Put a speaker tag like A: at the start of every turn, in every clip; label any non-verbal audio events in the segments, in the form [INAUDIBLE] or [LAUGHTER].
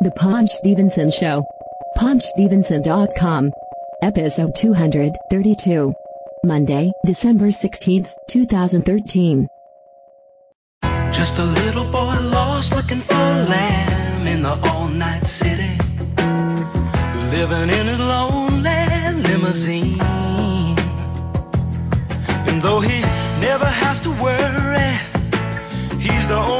A: The Paunch Stevenson Show. PaunchStevenson.com. Episode 232. Monday, December 16th, 2013.
B: Just a little boy lost looking for lamb in the all night city. Living in his lonely limousine. And though he never has to worry, he's the only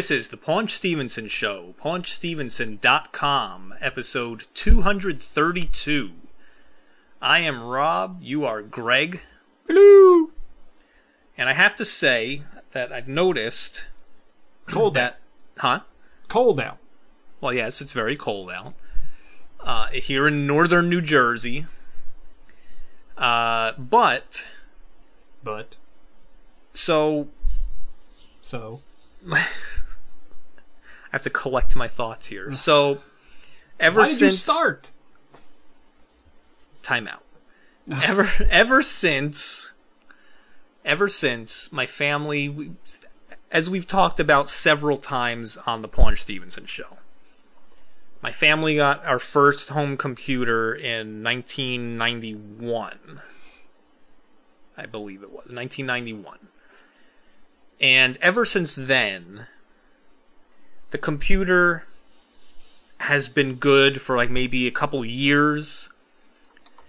C: This is the Paunch Stevenson Show, paunchstevenson.com, episode 232. I am Rob, you are Greg. Hello! And I have to say that I've noticed
D: Cold
C: that, huh?
D: Cold out.
C: Well, yes, it's very cold out. Uh, here in northern New Jersey. Uh, but,
D: But
C: so,
D: so [LAUGHS]
C: I have to collect my thoughts here. So, ever
D: why did you
C: since.
D: start?
C: timeout. [LAUGHS] ever ever since ever since my family we, as we've talked about several times on the Paunch Stevenson show. My family got our first home computer in 1991. I believe it was 1991. And ever since then the computer has been good for like maybe a couple years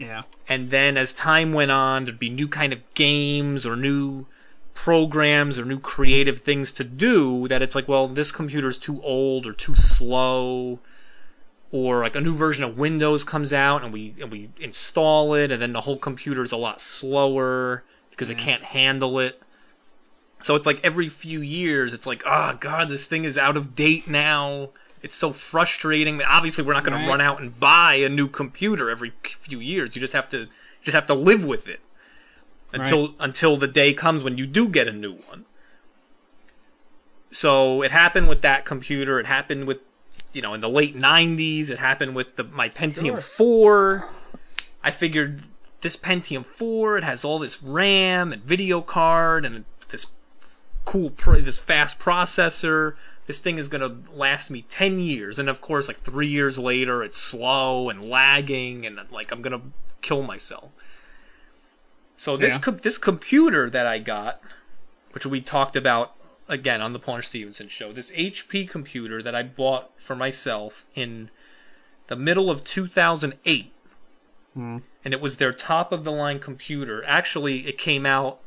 D: Yeah.
C: and then as time went on there'd be new kind of games or new programs or new creative things to do that it's like well this computer's too old or too slow. Or like a new version of windows comes out and we and we install it and then the whole computer's a lot slower because it can't handle it. So it's like every few years it's like oh god this thing is out of date now it's so frustrating obviously we're not going
D: Right.
C: to run out and buy a new computer every few years you just have to just have to live with it until
D: Right.
C: until the day comes when you do get a new one so it happened with that computer it happened with you know in the late 90s it happened with the my pentium
D: Sure.
C: 4 i figured this pentium 4 it has all this ram and video card and this cool this fast processor this thing is going to last me 10 years and of course like 3 years later it's slow and lagging and like i'm going to kill myself so this
D: Yeah.
C: com- this computer that i got which we talked about again on the Paunch Stevenson show this HP computer that I bought for myself in the middle of 2008 hmm. and it was their top of the line computer actually it came out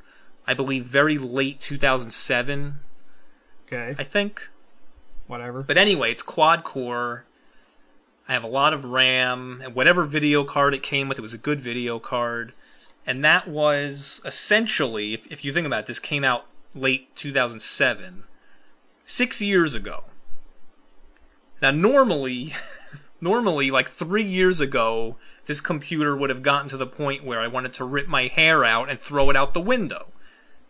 C: I believe very late 2007
D: Okay.
C: I think
D: Whatever.
C: but anyway, it's quad core. I have a lot of RAM, and whatever video card it came with, it was a good video card. And that was essentially, if, if you think about it, this came out late 2007, six years ago. Now, normally, [LAUGHS] normally, like three years ago, this computer would have gotten to the point where I wanted to rip my hair out and throw it out the window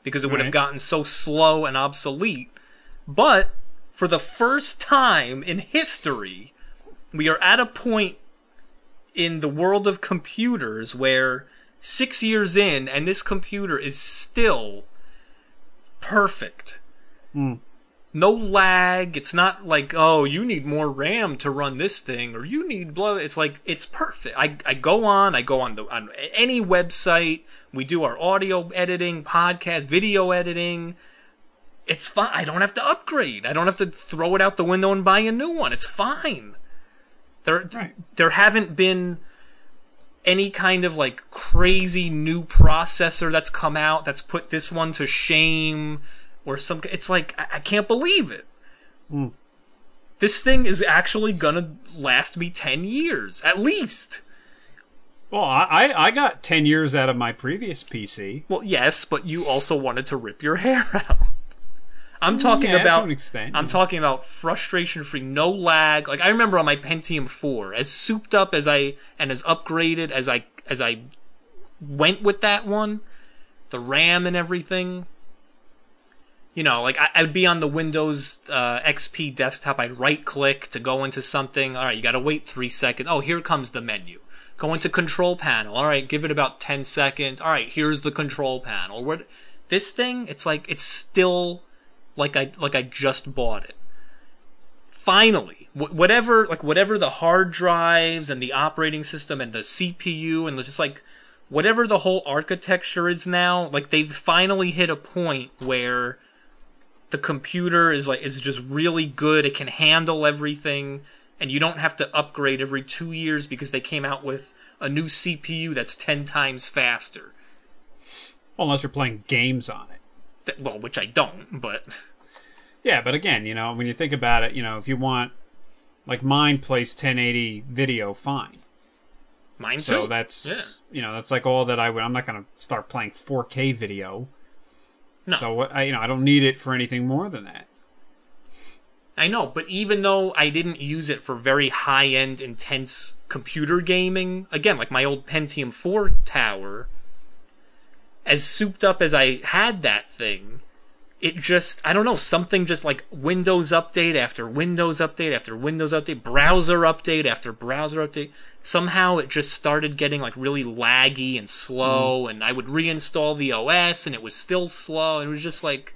C: because it would have gotten so slow and obsolete. But for the first time in history, we are at a point in the world of computers where six years in, and this computer is still perfect. Mm. No lag. It's not like, oh, you need more RAM to run this thing, or you need blah. It's like it's perfect. I, I go on. I go on the on any website. We do our audio editing, podcast, video editing it's fine. I don't have to upgrade. I don't have to throw it out the window and buy a new one. It's fine. There,
D: Right.
C: there haven't been any kind of like crazy new processor that's come out that's put this one to shame or some. It's like I, I can't believe it. Hmm. This thing is actually gonna last me ten years at least.
D: Well, I, I I got ten years out of my previous PC.
C: Well, yes, but you also wanted to rip your hair [LAUGHS] out. I'm talking
D: Yeah,
C: about
D: extent,
C: I'm
D: yeah.
C: talking about frustration free, no lag. Like I remember on my Pentium 4, as souped up as I and as upgraded as I as I went with that one, the RAM and everything. You know, like I, I'd be on the Windows uh, XP desktop. I'd right click to go into something. All right, you got to wait three seconds. Oh, here comes the menu. Go into control panel. All right, give it about ten seconds. All right, here's the control panel. What this thing? It's like it's still like I like I just bought it. Finally wh- whatever like whatever the hard drives and the operating system and the CPU and just like whatever the whole architecture is now like they've finally hit a point where the computer is like is just really good. It can handle everything and you don't have to upgrade every 2 years because they came out with a new CPU that's 10 times faster.
D: Unless you're playing games on it.
C: Well which I don't but
D: Yeah, but again, you know, when you think about it, you know, if you want, like mine plays 1080 video fine.
C: mine
D: So
C: too.
D: that's,
C: yeah.
D: you know, that's like all that I would. I'm not going to start playing 4K video.
C: No.
D: So what- I, you know, I don't need it for anything more than that.
C: I know, but even though I didn't use it for very high end, intense computer gaming, again, like my old Pentium 4 tower, as souped up as I had that thing, it just, I don't know, something just like Windows update after Windows update after Windows update, browser update after browser update. Somehow it just started getting like really laggy and slow, mm-hmm. and I would reinstall the OS and it was still slow, and it was just like,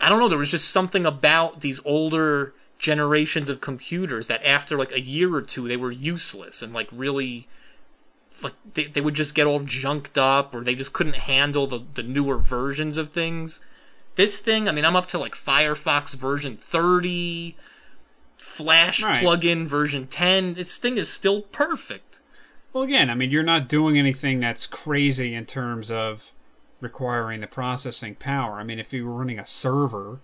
C: I don't know, there was just something about these older generations of computers that after like a year or two they were useless and like really like they, they would just get all junked up or they just couldn't handle the, the newer versions of things. This thing, I mean, I'm up to like Firefox version 30, Flash
D: Right.
C: plugin version 10. This thing is still perfect.
D: Well, again, I mean, you're not doing anything that's crazy in terms of requiring the processing power. I mean, if you were running a server,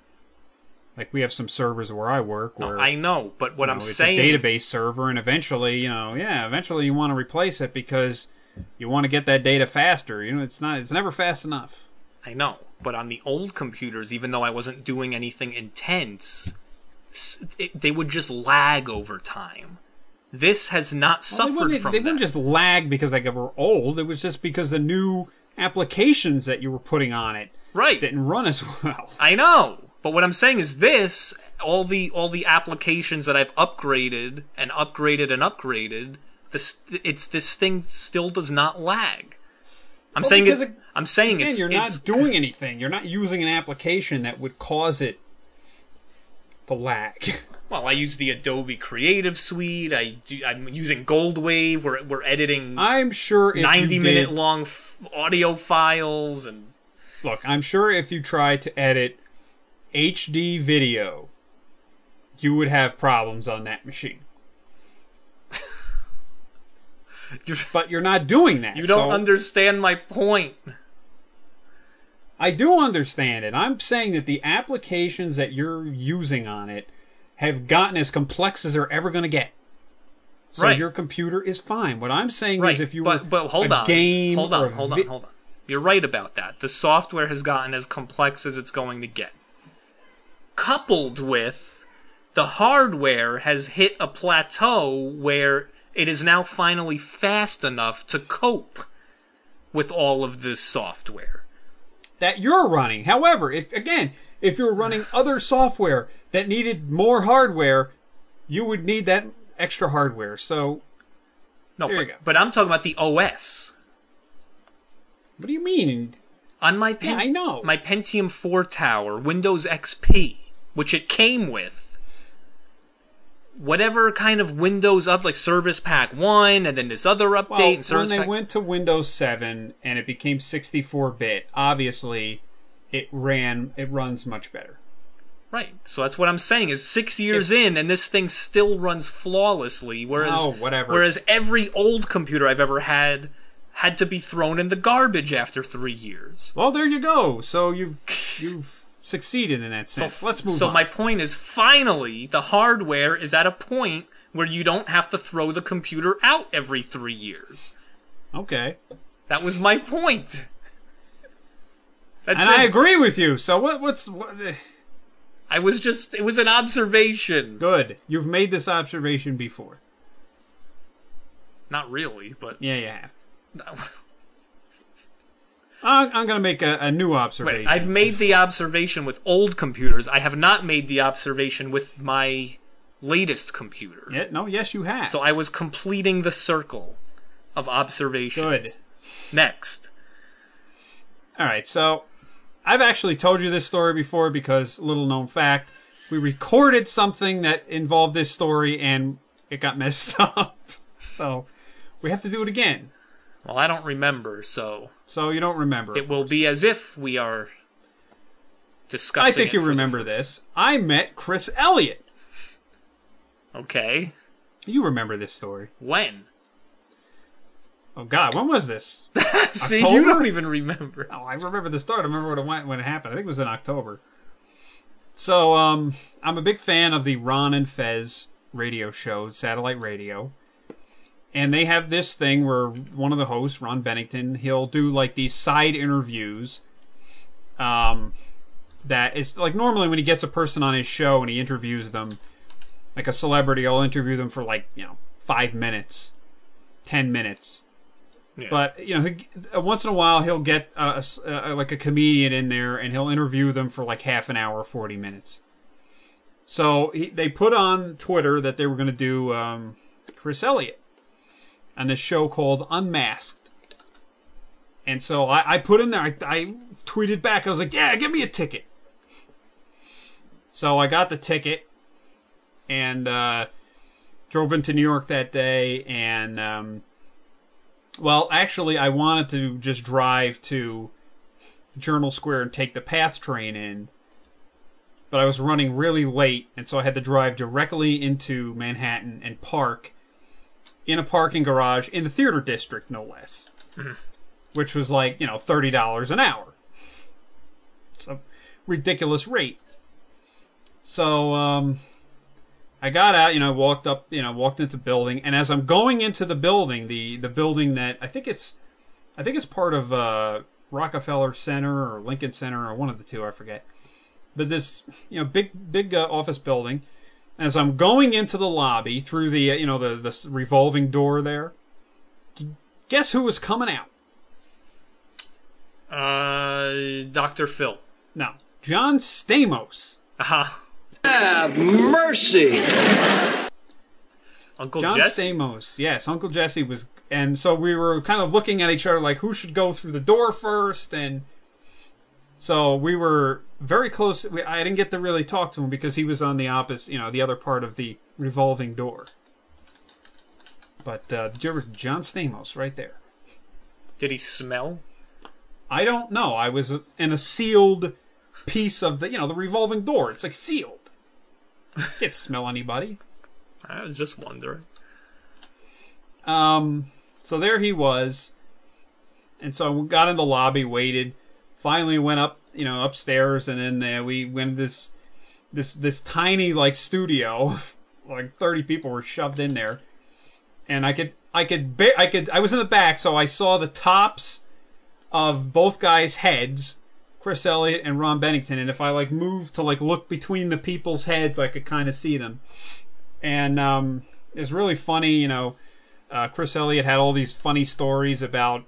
D: like we have some servers where I work, where
C: I know, but what
D: you
C: I'm
D: know, it's
C: saying
D: a database server, and eventually, you know, yeah, eventually you want to replace it because you want to get that data faster. You know, it's not, it's never fast enough.
C: I know, but on the old computers, even though I wasn't doing anything intense, it, they would just lag over time. This has not
D: Well,
C: suffered
D: they
C: from
D: they
C: that.
D: wouldn't just lag because they were old. It was just because the new applications that you were putting on it
C: right.
D: didn't run as [LAUGHS] well.
C: I know, but what I'm saying is this: all the all the applications that I've upgraded and upgraded and upgraded, this it's this thing still does not lag. I'm
D: Well,
C: saying it,
D: it-
C: I'm saying
D: Again,
C: it's
D: you're
C: it's,
D: not doing anything. You're not using an application that would cause it to lag. [LAUGHS]
C: Well, I use the Adobe Creative Suite. I do, I'm using Goldwave. We're we're editing
D: I'm sure if
C: 90
D: you
C: minute
D: did,
C: long f- audio files and
D: Look, I'm sure if you try to edit HD video, you would have problems on that machine. [LAUGHS]
C: you're,
D: But you're not doing that.
C: you don't
D: so
C: understand my point.
D: I do understand it. I'm saying that the applications that you're using on it have gotten as complex as they're ever going to get. So
C: Right.
D: your computer is fine. What I'm saying
C: Right,
D: is if you
C: but,
D: were
C: but hold
D: a
C: on,
D: game
C: hold on, hold
D: vi-
C: on, hold on. You're right about that. The software has gotten as complex as it's going to get. Coupled with the hardware has hit a plateau where it is now finally fast enough to cope with all of this software.
D: that you're running. However, if again, if you're running [SIGHS] other software that needed more hardware, you would need that extra hardware. So,
C: No,
D: There you
C: but,
D: go.
C: but I'm talking about the OS.
D: what do you mean?
C: On my Pen-
D: Yeah, I know.
C: my Pentium 4 tower, Windows XP, which it came with, whatever kind of Windows up like Service Pack 1 and then this other update
D: Well,
C: and
D: when
C: Service
D: they
C: Pack
D: went to Windows 7 and it became 64-bit, obviously it ran it runs much better.
C: Right. So that's what I'm saying is 6 years in and this thing still runs flawlessly whereas
D: Oh, whatever.
C: whereas every old computer I've ever had had to be thrown in the garbage after 3 years.
D: Well, there you go. So you've you've succeeded in that sense. Let's move
C: so
D: on.
C: my point is finally the hardware is at a point where you don't have to throw the computer out every 3 years.
D: okay.
C: That was my point. That's
D: And
C: it.
D: I agree with you. So what what's what,
C: I was just it was an observation.
D: good. You've made this observation before.
C: Not really, but
D: Yeah, you have. [LAUGHS] I'm, I'm going to make a, a new observation.
C: Wait, I've made the observation with old computers. I have not made the observation with my latest computer.
D: Yeah, no, yes, you have.
C: So I was completing the circle of observations.
D: Good.
C: Next.
D: All right, so I've actually told you this story before because little known fact, we recorded something that involved this story and it got messed [LAUGHS] up. so we have to do it again.
C: Well, I don't remember, so
D: So you don't remember.
C: it will be as if we are discussing.
D: I think you remember this. I met Chris Elliott.
C: Okay.
D: You remember this story.
C: When?
D: Oh God, when was this? [LAUGHS]
C: See,
D: October?
C: you don't even remember.
D: Oh, I remember the start. I remember when it went when it happened. I think it was in October. So, um, I'm a big fan of the Ron and Fez radio show, satellite radio. And they have this thing where one of the hosts, Ron Bennington, he'll do like these side interviews. Um, that is like normally when he gets a person on his show and he interviews them, like a celebrity, I'll interview them for like you know five minutes, ten minutes.
C: Yeah.
D: But you know, he, uh, once in a while he'll get a s- uh, like a comedian in there, and he'll interview them for like half an hour, forty minutes. So he, they put on Twitter that they were going to do um, Chris Elliott on this show called Unmasked. And so I, I put in there, I, I tweeted back, I was like, "Yeah, give me a ticket." So I got the ticket, and uh, drove into New York that day, and. Um, well, actually, I wanted to just drive to Journal Square and take the PATH train in, but I was running really late, and so I had to drive directly into Manhattan and park in a parking garage in the theater district, no less, which was like you know thirty dollars an hour. It's a ridiculous rate. So um, I got out, you know, walked up, you know, walked into the building, and as I'm going into the building, the the building that I think it's, I think it's part of uh, Rockefeller Center or Lincoln Center or one of the two, I forget. But this, you know, big big uh, office building. As I'm going into the lobby through the, uh, you know, the the revolving door there, guess who was coming out?
C: Uh, Dr. Phil.
D: No, John Stamos.
C: Aha.
E: Have mercy.
C: Uncle
D: John
C: Jesse.
D: Stamos, yes, Uncle Jesse was, and so we were kind of looking at each other like who should go through the door first, and so we were very close. We, I didn't get to really talk to him because he was on the opposite, you know, the other part of the revolving door. But uh, there was John Stamos right there.
C: Did he smell?
D: I don't know. I was in a sealed piece of the, you know, the revolving door. It's like sealed. Can't smell anybody.
C: I was just wondering.
D: Um, so there he was, and so we got in the lobby, waited. Finally, went up, you know, upstairs, and then uh, we went this, this, this tiny like studio, [LAUGHS] like thirty people were shoved in there, and I could, I could, ba- I could, I was in the back, so I saw the tops of both guys' heads, Chris Elliott and Ron Bennington, and if I like moved to like look between the people's heads, I could kind of see them, and um, it's really funny, you know uh, Chris Elliott had all these funny stories about,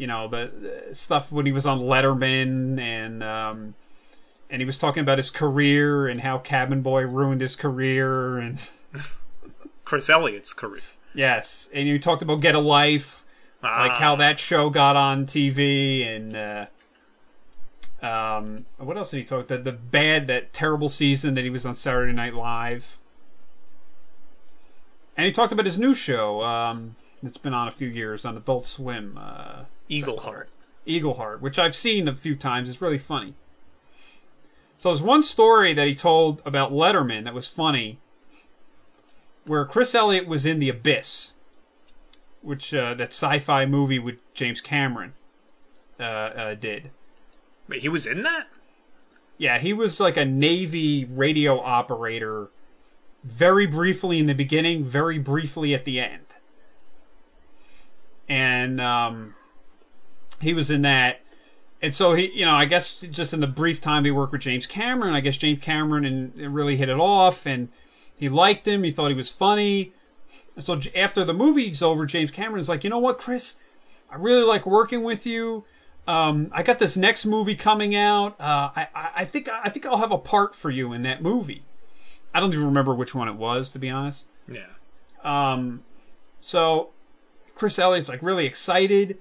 D: you know, the, the stuff when he was on Letterman, and um, and he was talking about his career and how Cabin Boy ruined his career, and [LAUGHS]
C: Chris Elliott's career.
D: yes, and he talked about Get a Life, like
C: Ah.
D: how that show got on TV, and uh, um, what else did he talk? The the bad, that terrible season that he was on Saturday Night Live. And he talked about his new show um, that's been on a few years on Adult Swim, uh,
C: Eagle Heart.
D: Eagle Heart, which I've seen a few times. It's really funny. So there's one story that he told about Letterman that was funny, where Chris Elliott was in The Abyss, which uh, that sci-fi movie with James Cameron uh, uh, did.
C: Wait, he was in that?
D: Yeah, he was like a Navy radio operator very briefly in the beginning, very briefly at the end. And um, he was in that. And so he, you know, I guess just in the brief time he worked with James Cameron, I guess James Cameron and it really hit it off, and he liked him. He thought he was funny. And so after the movie's over, James Cameron's like, you know what, Chris, I really like working with you. Um, I got this next movie coming out. Uh, I, I I think I think I'll have a part for you in that movie. I don't even remember which one it was, to be honest.
C: Yeah.
D: Um, so Chris Elliott's like really excited.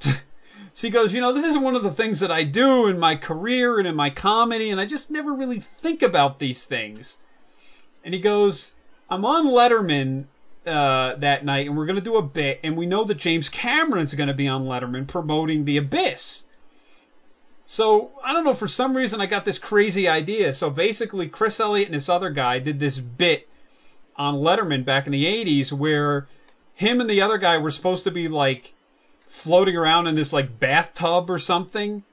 D: [LAUGHS] so he goes, you know, this is one of the things that I do in my career and in my comedy, and I just never really think about these things. And he goes, I'm on Letterman uh, that night, and we're going to do a bit, and we know that James Cameron's going to be on Letterman promoting The Abyss. So I don't know. For some reason, I got this crazy idea. So basically, Chris Elliott and this other guy did this bit on Letterman back in the '80s, where him and the other guy were supposed to be like floating around in this like bathtub or something,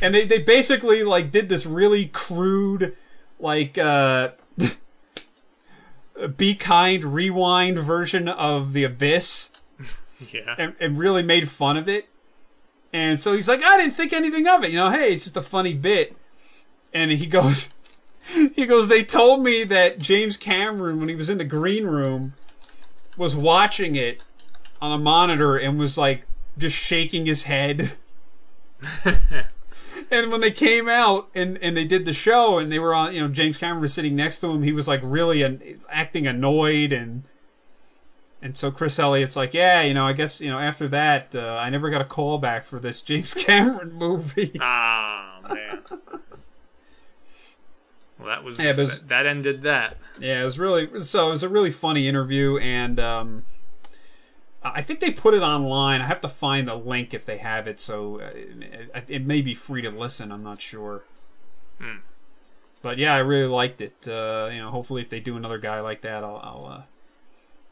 D: and they they basically like did this really crude, like uh, [LAUGHS] be kind rewind version of the Abyss
C: Yeah.
D: and, and really made fun of it. And so he's like, I didn't think anything of it. You know, hey, it's just a funny bit. And he goes, [LAUGHS] he goes, they told me that James Cameron, when he was in the green room, was watching it on a monitor and was like just shaking his head. [LAUGHS] [LAUGHS] and when they came out and, and they did the show and they were on, you know, James Cameron was sitting next to him, he was like really an, acting annoyed and and so Chris Elliott's like, yeah, you know, I guess you know after that, uh, I never got a call back for this James [LAUGHS] Cameron movie.
C: Ah man. Well, that was,
D: Yeah, but
C: that, that ended that.
D: yeah, it was really so. It was a really funny interview, and um, I think they put it online. I have to find the link if they have it, so uh, it, it may be free to listen. I'm not sure. But yeah, I really liked it. Uh, you know, hopefully, if they do another guy like that, I'll I'll, uh,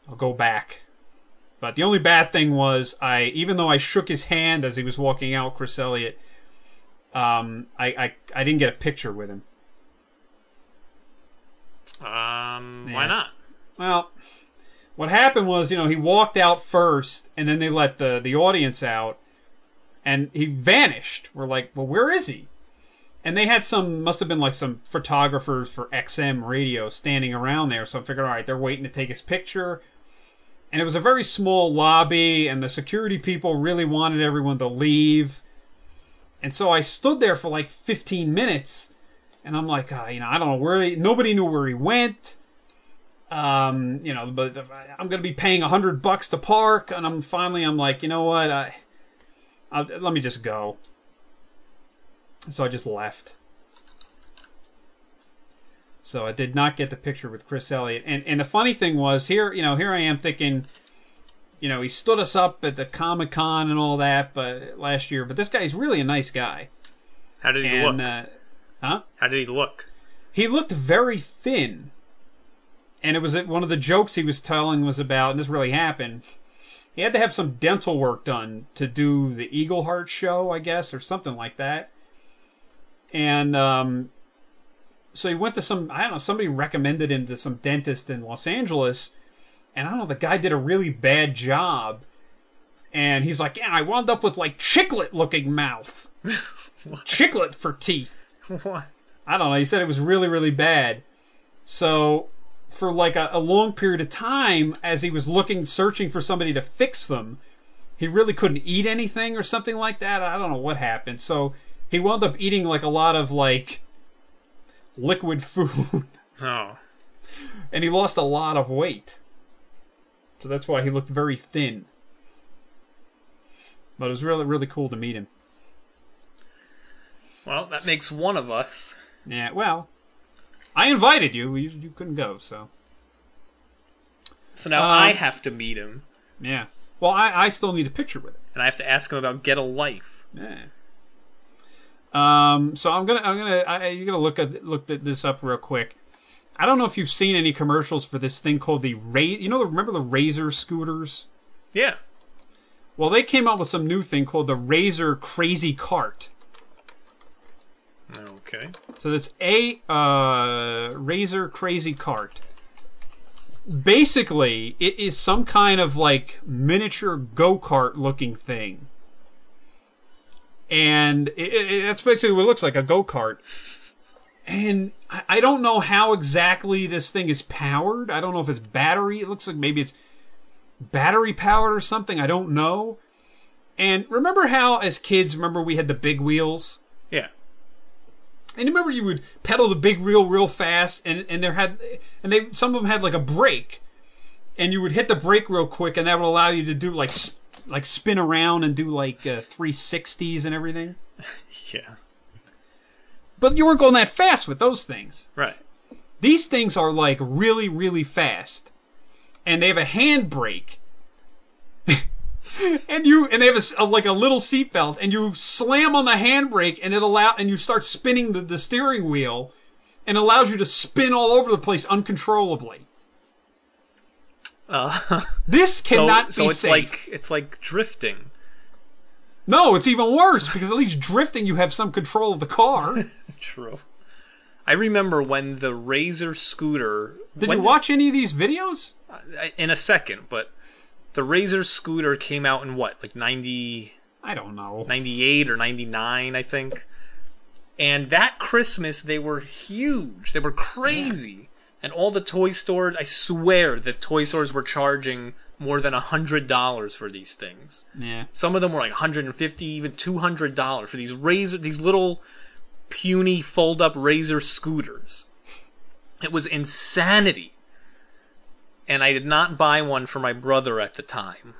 D: I'll go back. But the only bad thing was, I even though I shook his hand as he was walking out, Chris Elliott, um, I, I I didn't get a picture with him.
C: Um, why not?
D: Well, what happened was, you know, he walked out first, and then they let the the audience out, and he vanished. We're like, well, where is he? And they had some, must have been like some photographers for XM radio standing around there. So I figured, all right, they're waiting to take his picture. And it was a very small lobby, and the security people really wanted everyone to leave. And so I stood there for like 15 minutes, and I'm like, ah, you know, I don't know where he, nobody knew where he went um, you know, but I'm going to be paying a hundred bucks to park, and I'm finally, I'm like, you know what, I, I'll, let me just go. So I just left. So I did not get the picture with Chris Elliott, and and the funny thing was here, you know, here I am thinking, you know, he stood us up at the Comic Con and all that, but last year, but this guy's really a nice guy,
C: How did he
D: and
C: look?
D: uh, huh?
C: How did he look?
D: he looked very thin. And it was one of the jokes he was telling was about, and this really happened. He had to have some dental work done to do the Eagle Heart show, I guess, or something like that. And um, so he went to some, I don't know, somebody recommended him to some dentist in Los Angeles. And I don't know, the guy did a really bad job. And he's like, yeah, I wound up with like chiclet looking mouth. [LAUGHS] chiclet for teeth. [LAUGHS]
C: what?
D: I don't know. He said it was really, really bad. So, for like a, a long period of time, as he was looking, searching for somebody to fix them, he really couldn't eat anything or something like that. I don't know what happened. So, he wound up eating like a lot of like liquid [LAUGHS] food,
C: Oh,
D: and he lost a lot of weight. So that's why he looked very thin. But it was really, really cool to meet him.
C: well, that makes one of us.
D: Yeah, well, I invited you. You, you couldn't go, so.
C: So now
D: Um,
C: I have to meet him,
D: Yeah. Well, I, I still need a picture with it.
C: and I have to ask him about Get a Life.
D: Yeah. Um. So I'm gonna I'm gonna I, you're gonna look at look at this up real quick. I don't know if you've seen any commercials for this thing called the Ray. You know, remember the Razor scooters?
C: Yeah.
D: Well, they came out with some new thing called the Razor Crazy Cart.
C: Okay.
D: So that's a uh, Razor Crazy Cart. Basically, it is some kind of like miniature go kart looking thing, and it, it, that's basically what it looks like a go kart. And I, I don't know how exactly this thing is powered. I don't know if it's battery. It looks like maybe it's battery powered or something. I don't know. And remember how, as kids, remember we had the big wheels?
C: Yeah.
D: And you remember you would pedal the big wheel real fast, and and there had, and they some of them had like a brake, and you would hit the brake real quick, and that would allow you to do like like spin around and do like uh, 360s and everything. [LAUGHS]
C: Yeah.
D: But you weren't going that fast with those things.
C: Right.
D: These things are like really, really fast, and they have a handbrake. [LAUGHS] [LAUGHS] and you and they have a like a little seatbelt, and you slam on the handbrake, and it allow and you start spinning the, the steering wheel, and allows you to spin all over the place uncontrollably.
C: Uh, [LAUGHS]
D: This cannot
C: so
D: be
C: it's
D: safe.
C: like it's like drifting.
D: no, it's even worse because at least drifting you have some control of the car. [LAUGHS]
C: True. I remember when the Razor scooter.
D: Did you watch any of these videos?
C: in a second? But the Razor scooter came out in what, like 90,
D: I don't know.
C: 98 or ninety nine, I think. And that Christmas, they were huge. They were crazy. And all the toy stores, I swear that toy stores were charging more than a hundred dollars for these things.
D: Yeah.
C: Some of them were like 150, even 200 dollars for these razor, these little puny fold-up razor scooters. It was insanity. And I did not buy one for my brother at the time.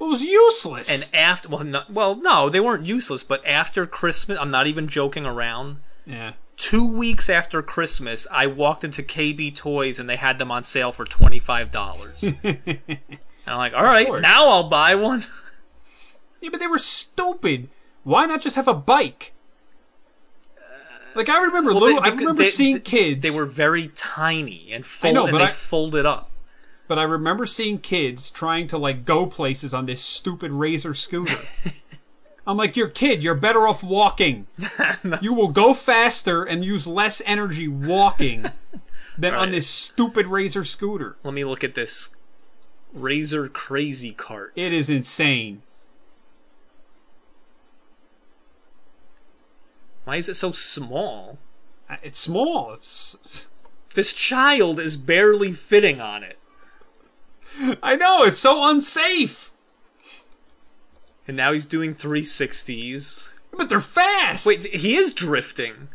D: It was useless.
C: And after, well, no, well, no, they weren't useless. But after Christmas, I'm not even joking around.
D: yeah.
C: Two weeks after Christmas, I walked into KB Toys and they had them on sale for twenty five dollars. [LAUGHS] and I'm like, all right, now I'll buy one.
D: Yeah, but they were stupid. Why not just have a bike? Like I remember,
C: Well,
D: little.
C: they-
D: I remember
C: they-
D: seeing
C: they-
D: kids.
C: They were very tiny and fold,
D: know,
C: and they
D: I-
C: folded up.
D: but I remember seeing kids trying to like go places on this stupid razor scooter. [LAUGHS] I'm like, you're a kid. You're better off walking. [LAUGHS] You will go faster and use less energy walking [LAUGHS] than on this stupid razor scooter.
C: Let me look at this Razor Crazy Cart.
D: It is insane.
C: Why is it so small?
D: Uh, It's small. It's.
C: This child is barely fitting on it. [LAUGHS]
D: I know. It's so unsafe.
C: And now he's doing 360s.
D: But they're fast.
C: Wait, he is drifting.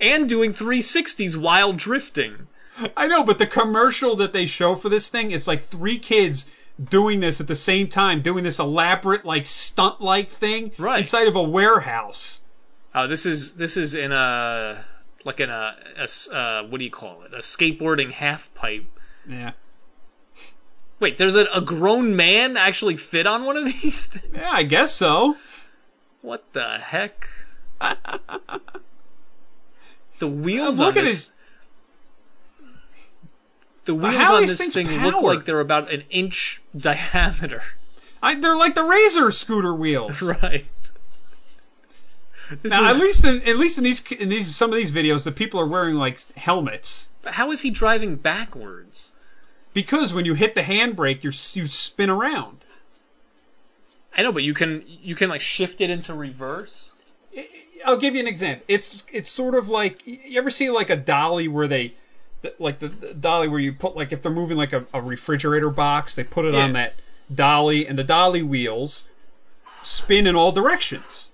C: And doing 360s while drifting.
D: I know, but the commercial that they show for this thing, it's like three kids doing this at the same time, doing this elaborate, like stunt like thing
C: Right.
D: inside of a warehouse.
C: Oh, this is this is in a like in a uh, what do you call it? A skateboarding half pipe.
D: Yeah.
C: Wait, there's a, a grown man actually fit on one of [LAUGHS] these? things?
D: Yeah, I guess so.
C: What the heck? the wheels
D: Look
C: on
D: at
C: this. The wheels
D: how
C: on this thing look like they're about an inch [LAUGHS] diameter.
D: I, they're like the razor scooter wheels. [LAUGHS]
C: Right.
D: Now,
C: is-
D: at least in, at least in these in these some of these videos, the people are wearing like helmets
C: but how is he driving backwards?
D: because when you hit the handbrake, you you spin around.
C: I know, but you can you can like shift it into reverse.
D: I'll give you an example. It's it's sort of like you ever see like a dolly where they like the, the dolly where you put like if they're moving like a, a refrigerator box, they put it on that dolly and the dolly wheels spin in all directions.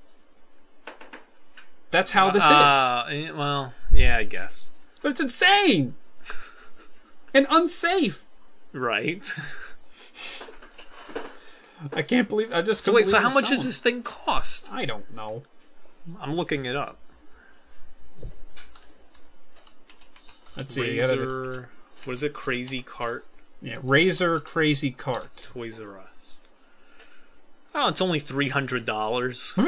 D: That's how this is.
C: Uh, eh, well, yeah, I guess.
D: But it's insane and unsafe.
C: Right.
D: I can't believe I just
C: So wait, so how much does this thing cost?
D: I don't know.
C: I'm looking it up.
D: Let's see. you gotta-
C: what is it? Crazy Cart,
D: yeah, Razor Crazy Cart.
C: Toys R Us. Oh, it's only three hundred dollars. [LAUGHS]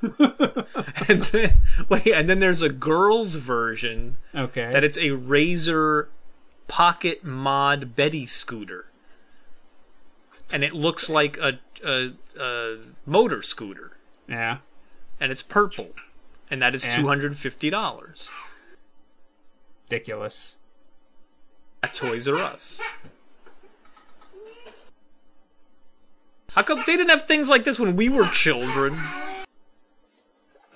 C: [LAUGHS] and then, wait, and then there's a girls' version
D: Okay.
C: that it's a Razor Pocket Mod Betty scooter, and it looks like a, a, a motor scooter,
D: yeah.
C: and it's purple, and that is
D: Yeah.
C: two hundred fifty dollars
D: Ridiculous.
C: at Toys R Us. How come they didn't have things like this when we were children?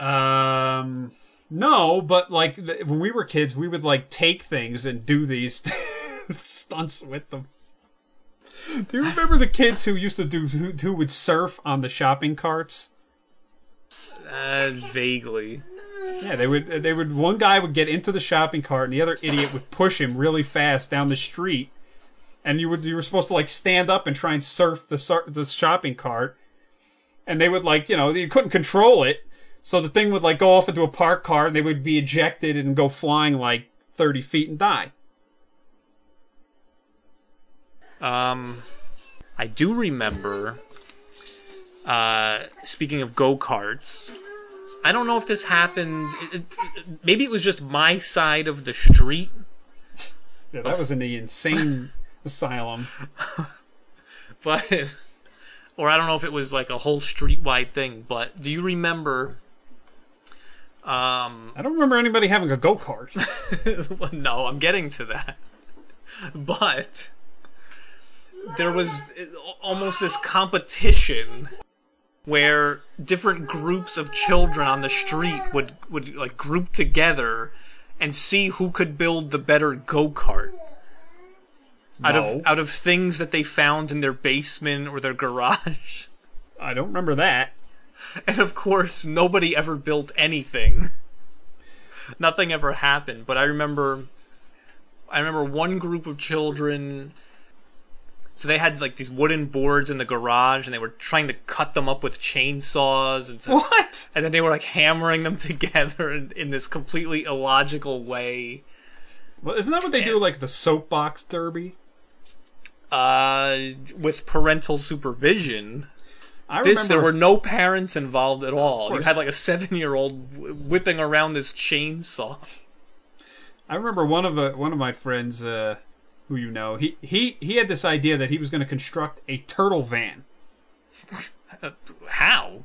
D: Um, no, but like when we were kids, we would like take things and do these [LAUGHS] stunts with them. Do you remember the kids who used to do who, who would surf on the shopping carts?
C: Uh, vaguely.
D: Yeah, they would. They would. One guy would get into the shopping cart, and the other idiot would push him really fast down the street. And you would. You were supposed to like stand up and try and surf the the shopping cart. And they would like, you know, you couldn't control it, so the thing would like go off into a park car, and they would be ejected and go flying like thirty feet and die.
C: Um, I do remember. Uh, speaking of go karts, I don't know if this happened. It, it, maybe it was just my side of the street,
D: Yeah, that was in the insane [LAUGHS] asylum. [LAUGHS]
C: but or I don't know if it was like a whole street-wide thing. But do you remember? Um,
D: I don't remember anybody having a go kart. [LAUGHS]
C: no, I'm getting to that. But there was almost this competition where different groups of children on the street would would like group together and see who could build the better go-kart. Out of out of things that they found in their basement or their garage.
D: I don't remember that. [LAUGHS]
C: And of course, nobody ever built anything. Nothing ever happened. But I remember, I remember one group of children. So they had like these wooden boards in the garage, and they were trying to cut them up with chainsaws, and to, [LAUGHS]
D: What?
C: and then they were like hammering them [LAUGHS] together in, in this completely illogical way.
D: Well, isn't that what they do like the soapbox derby?
C: Uh, with parental supervision.
D: I
C: This there were no parents involved at all. You had like a seven-year-old whipping around this chainsaw.
D: I remember one of uh, one of my friends, uh, who you know, he he he had this idea that he was going to construct a turtle van.
C: How?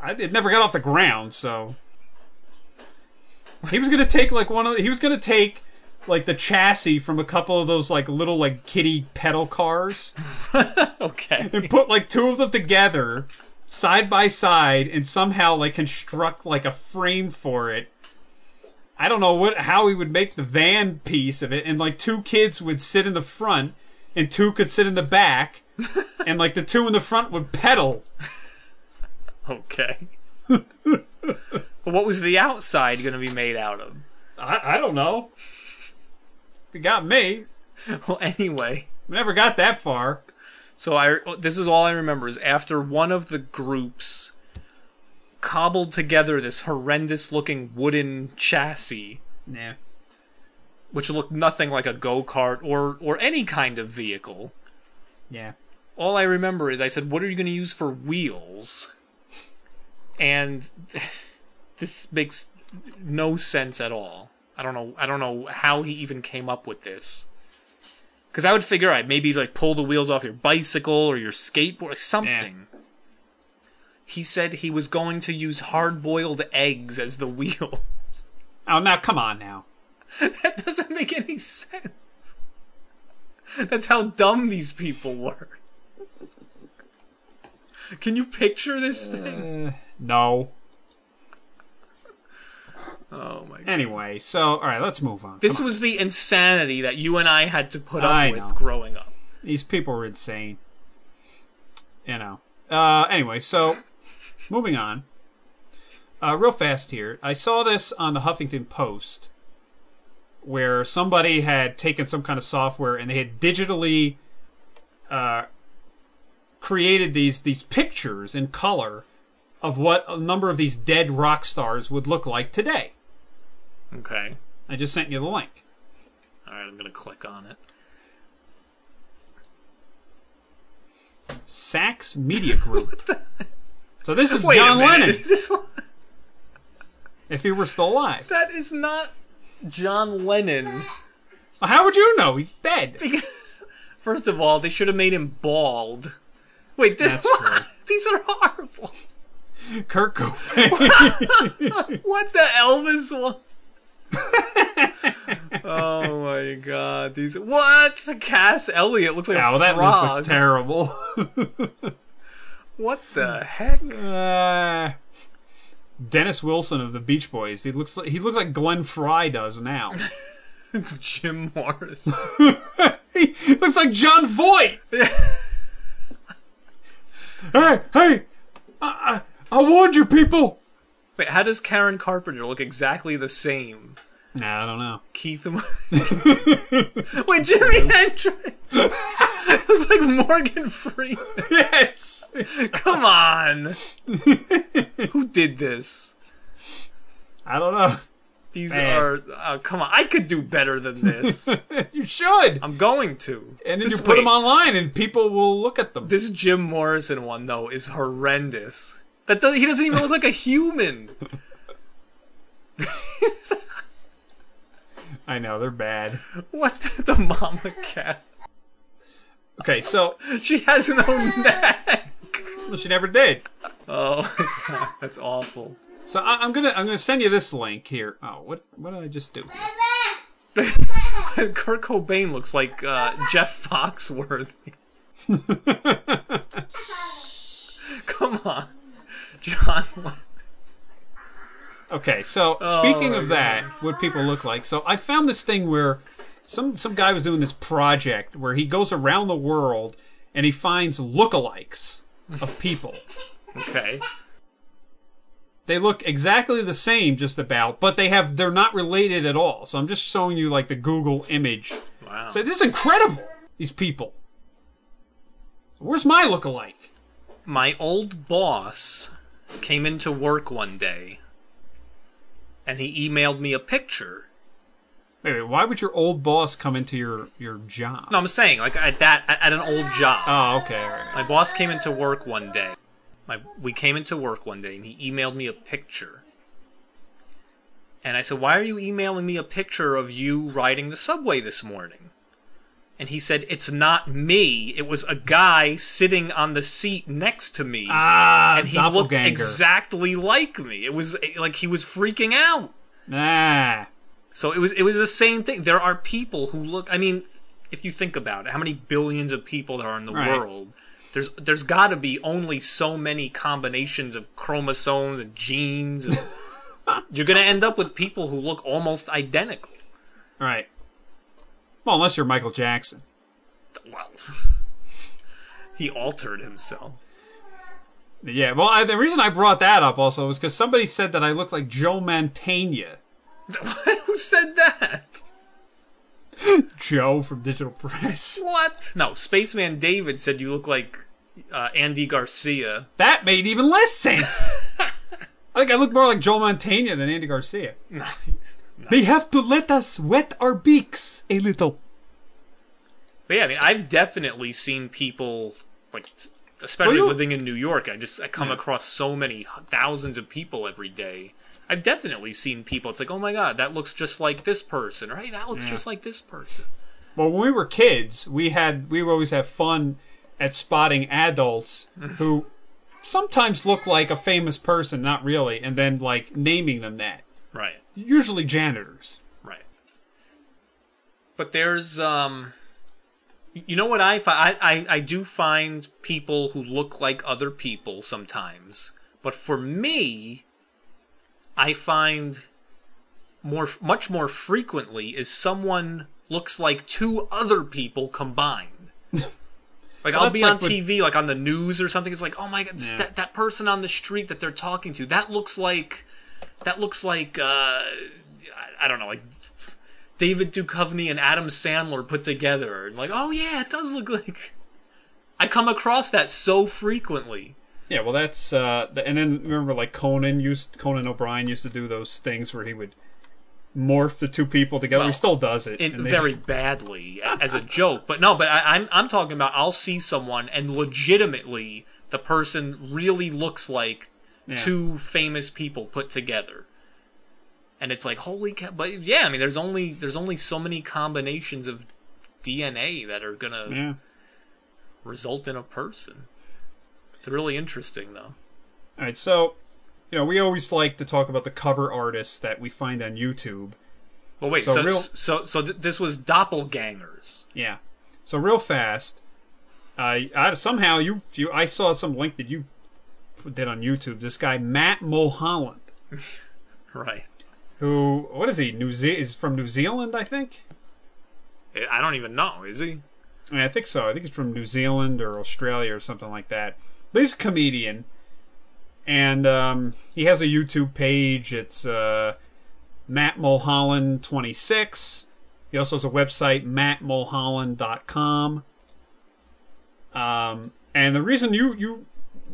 D: I, it never got off the ground, so he was going to take like one of the, he was going to take like the chassis from a couple of those like little like kitty pedal cars [LAUGHS]
C: Okay.
D: and put like two of them together side by side and somehow like construct like a frame for it. I don't know what how he would make the van piece of it and like two kids would sit in the front and two could sit in the back [LAUGHS] and like the two in the front would pedal.
C: Okay. [LAUGHS] but what was the outside going to be made out of?
D: I, I don't know. It got me. [LAUGHS]
C: Well, anyway,
D: We never got that far.
C: so I oh, this is all I remember is after one of the groups cobbled together this horrendous looking wooden chassis
D: Yeah.
C: which looked nothing like a go-kart or or any kind of vehicle.
D: Yeah.
C: all I remember is I said, "What are you going to use for wheels?" And [LAUGHS] this makes no sense at all. I don't know. I don't know how he even came up with this. Because I would figure I'd maybe like pull the wheels off your bicycle or your skateboard, something. He said he was going to use hard-boiled eggs as the [LAUGHS] wheel.
D: Oh, now come on now. [LAUGHS]
C: that doesn't make any sense. That's how dumb these people were. Can you picture this thing?
D: Uh, no.
C: Oh my god.
D: Anyway, so all right, let's move on.
C: This
D: Come on.
C: was the insanity that you and I had to put up
D: I
C: with
D: know.
C: growing up.
D: these people were insane. You know. Uh, anyway, so moving on. Uh, real fast here. I saw this on the Huffington Post where somebody had taken some kind of software and they had digitally uh, created these these pictures in color of what a number of these dead rock stars would look like today.
C: Okay.
D: I just sent you the link.
C: Alright, I'm gonna click on it.
D: Saks Media Group. [LAUGHS] so this is
C: Wait
D: John. Lennon, [LAUGHS] if he were still alive.
C: that is not John Lennon.
D: How would you know? He's dead.
C: First of all, they should have made him bald. Wait, this,
D: That's true. [LAUGHS]
C: these are horrible.
D: Kurt Cobain.
C: What the Elvis one? [LAUGHS] oh my god! These what? Cass Elliot looks like
D: yeah,
C: a well,
D: that looks terrible. [LAUGHS]
C: what the hmm. heck?
D: Uh, Dennis Wilson of the Beach Boys. He looks like he looks like Glenn Frey does now. [LAUGHS]
C: Jim Morris.
D: he looks like Jon Voight. hey, hey! I, I, I warned you, people.
C: Wait, how does Karen Carpenter look exactly the same?
D: Nah, I don't know.
C: Keith. [LAUGHS] Wait, Jimi [LAUGHS] Hendrix. [LAUGHS] it was like Morgan Freeman.
D: Yes.
C: Come on. Who did this?
D: I don't know.
C: These
D: Man.
C: are. Uh, come on, I could do better than this.
D: you should.
C: I'm going to.
D: and then
C: This-
D: you put them online, and people will look at them.
C: This Jim Morrison one though is horrendous. That does, he doesn't even look like a human.
D: I know they're bad.
C: What the, the mama cat?
D: Okay, so
C: She has no neck.
D: well, she never did.
C: Oh, God, that's awful.
D: So I, I'm gonna I'm gonna send you this link here. Oh, what what did I just do? [LAUGHS]
C: Kurt Cobain looks like uh, Jeff Foxworthy. [LAUGHS] Come on, John.
D: Okay, so oh speaking
C: Oh,
D: of that, what people look like. So I found this thing where some some guy was doing this project where he goes around the world and he finds lookalikes of people. [LAUGHS]
C: Okay.
D: they look exactly the same, just about, but they have they're not related at all. So I'm just showing you like the Google image.
C: Wow.
D: So this is incredible. These people. Where's my lookalike?
C: my old boss came into work one day and he emailed me a picture.
D: Wait, wait, why would your old boss come into your your job?
C: No, I'm saying like at that at an old job.
D: Oh, okay, right.
C: My boss came into work one day. My we came into work one day and he emailed me a picture. And I said, "Why are you emailing me a picture of you riding the subway this morning?" And he said, "It's not me. It was a guy sitting on the seat next to me."
D: Ah,
C: and he looked exactly like me. It was eh, like he was freaking out.
D: Ah,
C: So it was it was the same thing. There are people who look. I mean, if you think about it, how many billions of people there are in the
D: Right.
C: world? There's there's got to be only so many combinations of chromosomes and genes. And [LAUGHS] you're gonna end up with people who look almost identical.
D: right. Well, unless you're Michael Jackson.
C: Well, [LAUGHS] he altered himself.
D: Yeah, well, I, the reason I brought that up also was because somebody said that I looked like Joe Mantegna. [LAUGHS]
C: who said that?
D: Joe from Digital Press.
C: What? No, Spaceman David said you look like uh, Andy Garcia.
D: That made even less sense. [LAUGHS] I think I look more like Joe Mantegna than Andy Garcia. They have to let us wet our beaks a little.
C: But yeah, I mean, I've definitely seen people like, especially
D: Well,
C: living in New York. I just I come
D: Yeah.
C: across so many thousands of people every day. I've definitely seen people. It's like, oh my god, that looks just like this person, or hey, that looks just like this person.
D: Well, when we were kids, we had we would always have fun at spotting adults [LAUGHS] who sometimes look like a famous person, not really, and then like naming them that.
C: Right,
D: Usually janitors.
C: right. But there's um, you know what I find? I, I I do find people who look like other people sometimes, but for me, I find more much more frequently is someone looks like two other people combined. [LAUGHS] Like I'll be on TV, like on the news or something. It's like, oh my god,
D: Yeah.
C: that that person on the street that they're talking to. That looks like, that looks like, uh, I, don't know, like David Duchovny and Adam Sandler put together. And like, oh yeah, it does look like. I come across that so frequently.
D: Yeah, well, that's uh, the, and then remember like Conan used Conan O'Brien used to do those things where he would morph the two people together.
C: Well,
D: he still does it. and
C: very badly as a joke. But no, but I, I'm I'm talking about I'll see someone and legitimately the person really looks like
D: Yeah.
C: two famous people put together. And it's like holy cow! But yeah, I mean, there's only there's only so many combinations of DNA that are gonna
D: Yeah.
C: result in a person. It's really interesting, though.
D: All right, so you know we always like to talk about the cover artists that we find on YouTube.
C: Well, wait.
D: So
C: So
D: real-
C: so so th- this was doppelgangers.
D: Yeah. So real fast, I I somehow you you I saw some link that you did on YouTube. This guy Matt Mulholland, [LAUGHS]
C: Right.
D: who what is he? New Ze- is from New Zealand, I think.
C: I don't even know. Is he?
D: I, mean, I think so. I think he's from New Zealand or Australia or something like that. But he's a comedian, and um, he has a YouTube page. It's uh, Matt Mulholland 26. He also has a website, mattmulholland.com. Um, and the reason you you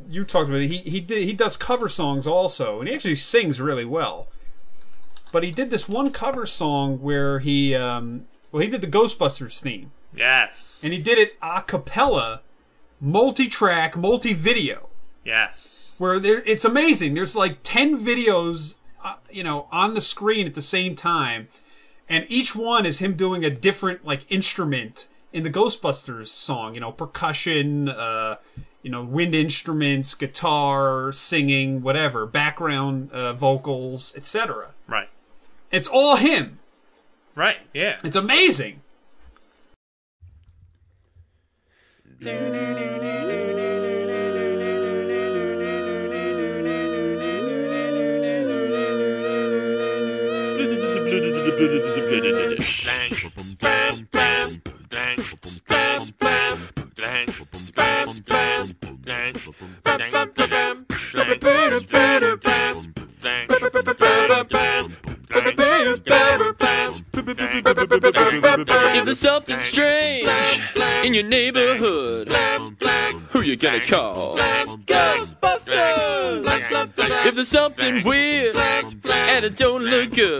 D: you talked about it, he he did he does cover songs also, and he actually sings really well. But he did this one cover song where he um, well he did the Ghostbusters theme,
C: Yes.
D: and he did it a cappella, multi-track, multi-video
C: Yes.
D: where there it's amazing. There's like 10 videos, uh, you know, on the screen at the same time, and each one is him doing a different like instrument in the Ghostbusters song, you know, percussion, uh, you know, wind instruments, guitar, singing, whatever, background uh, vocals, etc.
C: Right.
D: It's all him.
C: Right. Yeah.
D: It's amazing.
F: If there's something strange in your neighborhood, who you gonna call? Ghostbusters! If there's something weird and it don't look good,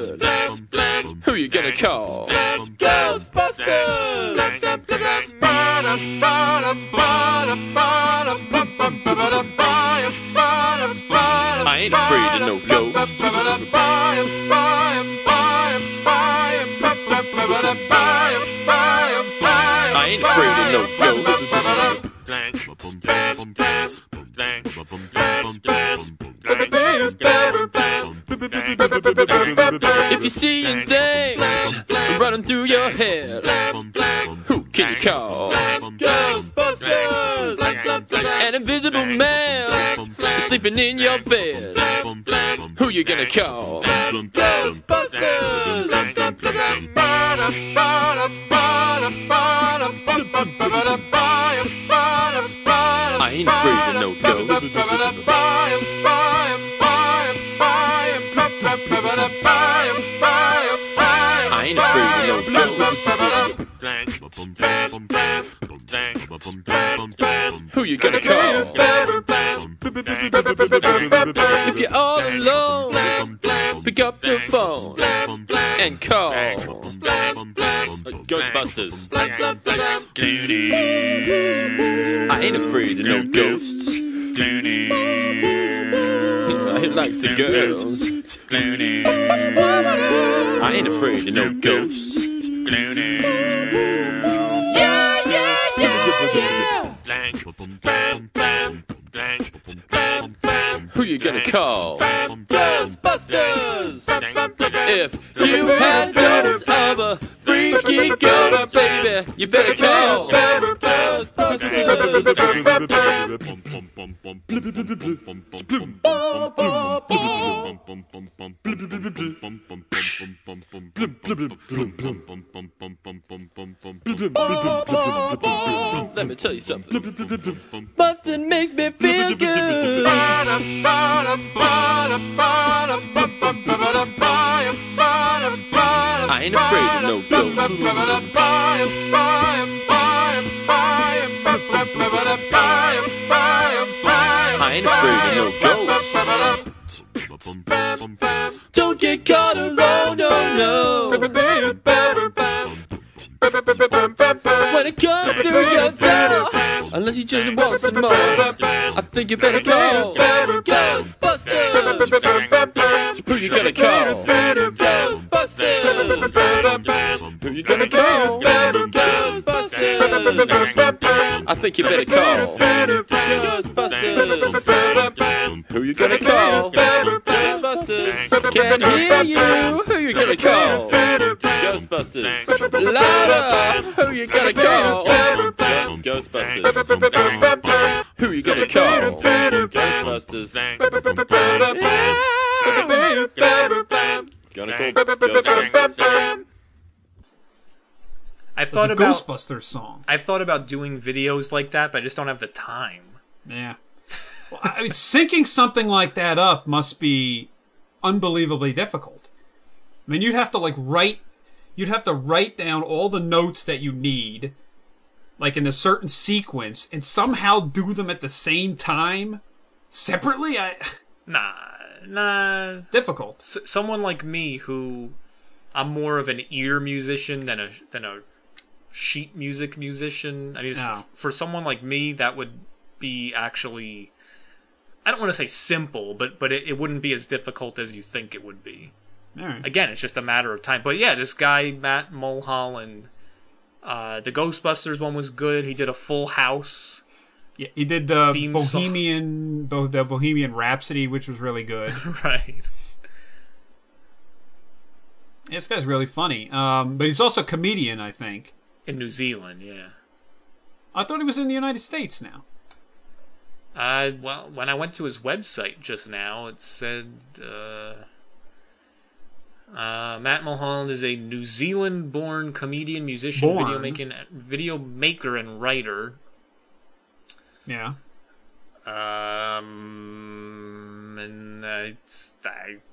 F: sleeping in your bed. Who you gonna call? Girls. I ain't afraid of no ghosts. Who you gonna call? Ghostbusters! If you had ghosts of a freaky ghost, baby, you better call Let me tell you something. Bustin' makes me feel good. I ain't afraid of no ghosts. I ain't afraid of no you better call
C: I've thought
D: a
C: about
D: Ghostbusters song.
C: I've thought about doing videos like that, but I just don't have the time.
D: Yeah. I mean, syncing something like that up must be unbelievably difficult. I mean, you'd have to like write, you'd have to write down all the notes that you need, like in a certain sequence, and somehow do them at the same time, separately. I
C: Nah, nah.
D: difficult.
C: S- someone like me who I'm more of an ear musician than a than a sheet music musician. I mean,
D: No.
C: for someone like me, that would be actually. I don't want to say simple, but but it, it wouldn't be as difficult as you think it would be.
D: Right.
C: Again, it's just a matter of time. But yeah, this guy Matt Mulholland, uh, the Ghostbusters one was good. He did a Full House.
D: Yeah, he did the. Bohemian, bo- the Bohemian Rhapsody, which was really good. [LAUGHS]
C: right.
D: this guy's really funny. Um, but he's also a comedian, I think.
C: In New Zealand, yeah.
D: I thought he was in the United States now.
C: Uh, well, when I went to his website just now, it said uh, uh, Matt Mulholland is a New Zealand-born comedian, musician, video making, video maker, and writer.
D: Yeah.
C: Um, and it's, I,
D: Yeah,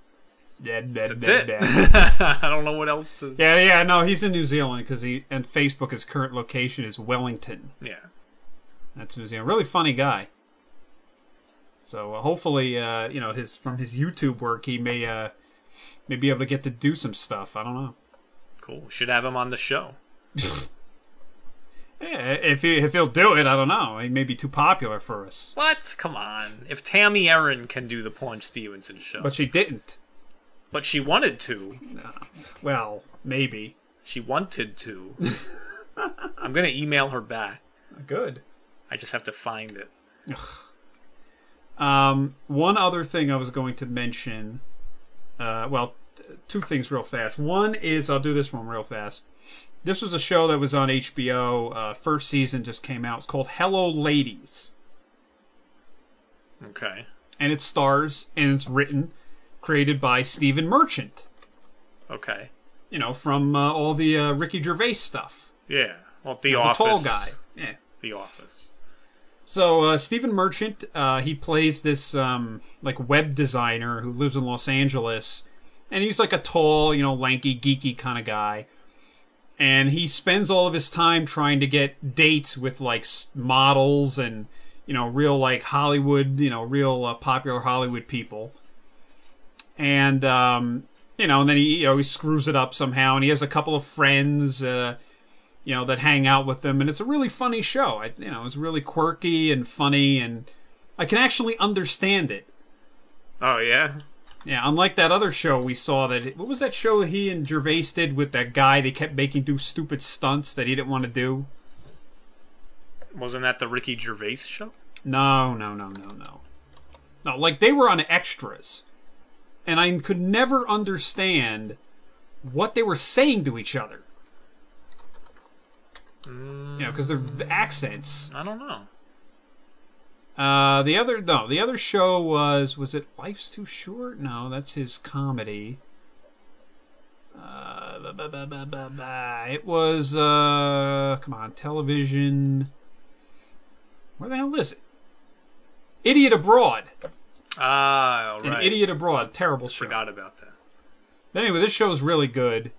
C: that's it. [LAUGHS] [LAUGHS] I don't know what else to.
D: Yeah, yeah, no, he's in New Zealand because he and Facebook his current location is Wellington.
C: Yeah.
D: That's New Zealand. Really funny guy. So uh, hopefully, uh, you know, his from his YouTube work, he may uh, may be able to get to do some stuff. I don't know.
C: Cool. Should have him on the show. [LAUGHS]
D: Yeah, if he if he'll do it, I don't know. He may be too popular for us,
C: What? Come on. If Tammy Erin can do the Paunch Stevenson show,
D: but she didn't.
C: But she wanted to,
D: Well, maybe.
C: she wanted to. I'm gonna email her back.
D: Good.
C: I just have to find it.
D: Um, one other thing I was going to mention. Uh, well, t- two things real fast. One is I'll do this one real fast. This was a show that was on HBO. Uh, first season just came out. It's called Hello Ladies,
C: Okay.
D: and it stars and it's written, created by Stephen Merchant.
C: Okay.
D: You know, from uh, all the uh, Ricky Gervais stuff.
C: Yeah. Well, the
D: The
C: office.
D: tall guy. Yeah.
C: The office.
D: So uh, Stephen Merchant, uh, he plays this um, like web designer who lives in Los Angeles, and he's like a tall, you know, lanky, geeky kind of guy. And he spends all of his time trying to get dates with like s- models and you know real like Hollywood, you know, real uh, popular Hollywood people. And um, you know, and then he you know he screws it up somehow, and he has a couple of friends. Uh, you know, that hang out with them, and it's a really funny show. I, you know, it's really quirky and funny, and I can actually understand it.
C: Oh yeah.
D: Yeah, unlike that other show we saw that what was that show he and Gervais did with that guy they kept making do stupid stunts that he didn't want to do?
C: Wasn't that the Ricky Gervais show?
D: No, no, no, no, no. No, like they were on extras. And I could never understand what they were saying to each other. You know, because their the accents.
C: I don't know.
D: Uh, the other no, the other show was was it Life's Too Short? No, that's his comedy. Uh, it was uh, come on, television. Where the hell is it? Idiot Abroad.
C: Ah, all
D: An. Idiot Abroad, terrible show.
C: Forgot about that.
D: But anyway, this show is really good,